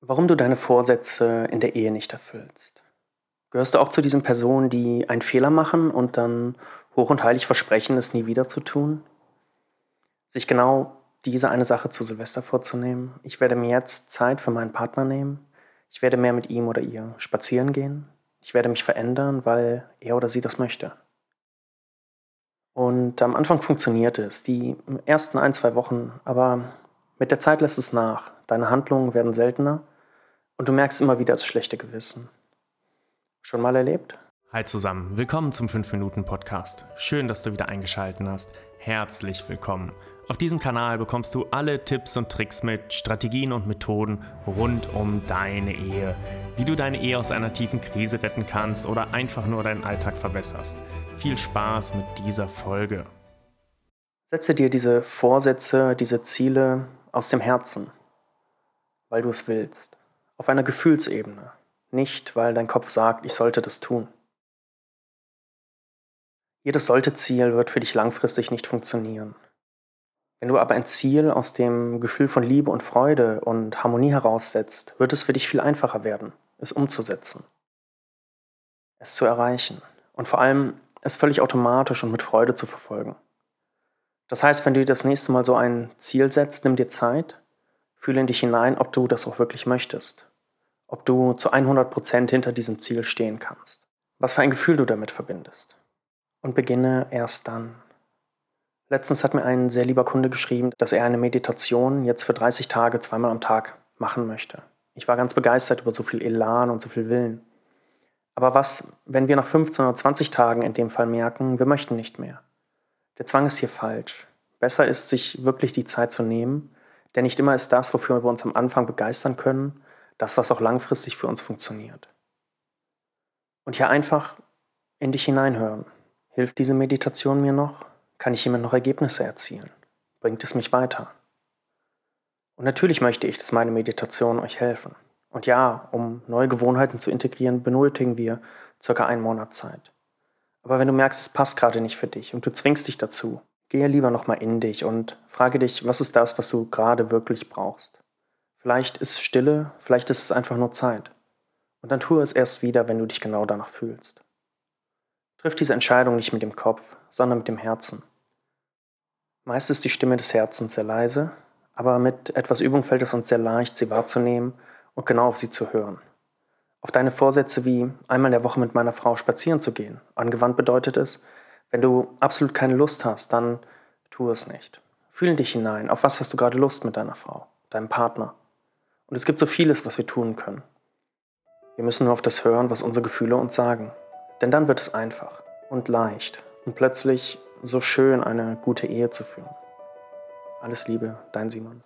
Warum du deine Vorsätze in der Ehe nicht erfüllst. Gehörst du auch zu diesen Personen, die einen Fehler machen und dann hoch und heilig versprechen, es nie wieder zu tun? Sich genau diese eine Sache zu Silvester vorzunehmen. Ich werde mir jetzt Zeit für meinen Partner nehmen. Ich werde mehr mit ihm oder ihr spazieren gehen. Ich werde mich verändern, weil er oder sie das möchte. Und am Anfang funktioniert es, die ersten ein, zwei Wochen, aber mit der Zeit lässt es nach. Deine Handlungen werden seltener und du merkst immer wieder das schlechte Gewissen. Schon mal erlebt? Hi zusammen, willkommen zum 5-Minuten-Podcast. Schön, dass du wieder eingeschaltet hast. Herzlich willkommen. Auf diesem Kanal bekommst du alle Tipps und Tricks mit, Strategien und Methoden rund um deine Ehe. Wie du deine Ehe aus einer tiefen Krise retten kannst oder einfach nur deinen Alltag verbesserst. Viel Spaß mit dieser Folge. Setze dir diese Vorsätze, diese Ziele aus dem Herzen, weil du es willst, auf einer Gefühlsebene, nicht weil dein Kopf sagt, ich sollte das tun. Jedes sollte Ziel wird für dich langfristig nicht funktionieren. Wenn du aber ein Ziel aus dem Gefühl von Liebe und Freude und Harmonie heraussetzt, wird es für dich viel einfacher werden, es umzusetzen, es zu erreichen und vor allem es völlig automatisch und mit Freude zu verfolgen. Das heißt, wenn du dir das nächste Mal so ein Ziel setzt, nimm dir Zeit, fühle in dich hinein, ob du das auch wirklich möchtest, ob du zu 100% hinter diesem Ziel stehen kannst, was für ein Gefühl du damit verbindest. Und beginne erst dann. Letztens hat mir ein sehr lieber Kunde geschrieben, dass er eine Meditation jetzt für 30 Tage zweimal am Tag machen möchte. Ich war ganz begeistert über so viel Elan und so viel Willen. Aber was, wenn wir nach 15 oder 20 Tagen in dem Fall merken, wir möchten nicht mehr? Der Zwang ist hier falsch. Besser ist, sich wirklich die Zeit zu nehmen, denn nicht immer ist das, wofür wir uns am Anfang begeistern können, das, was auch langfristig für uns funktioniert. Und hier einfach in dich hineinhören. Hilft diese Meditation mir noch? Kann ich hiermit noch Ergebnisse erzielen? Bringt es mich weiter? Und natürlich möchte ich, dass meine Meditationen euch helfen. Und ja, um neue Gewohnheiten zu integrieren, benötigen wir circa einen Monat Zeit. Aber wenn du merkst, es passt gerade nicht für dich und du zwingst dich dazu, gehe lieber nochmal in dich und frage dich, was ist das, was du gerade wirklich brauchst. Vielleicht ist Stille, vielleicht ist es einfach nur Zeit. Und dann tue es erst wieder, wenn du dich genau danach fühlst. Triff diese Entscheidung nicht mit dem Kopf, sondern mit dem Herzen. Meist ist die Stimme des Herzens sehr leise, aber mit etwas Übung fällt es uns sehr leicht, sie wahrzunehmen und genau auf sie zu hören. Auf deine Vorsätze wie einmal in der Woche mit meiner Frau spazieren zu gehen. Angewandt bedeutet es, wenn du absolut keine Lust hast, dann tu es nicht. Fühl dich hinein. Auf was hast du gerade Lust mit deiner Frau, deinem Partner? Und es gibt so vieles, was wir tun können. Wir müssen nur auf das hören, was unsere Gefühle uns sagen. Denn dann wird es einfach und leicht und plötzlich so schön, eine gute Ehe zu führen. Alles Liebe, dein Simon.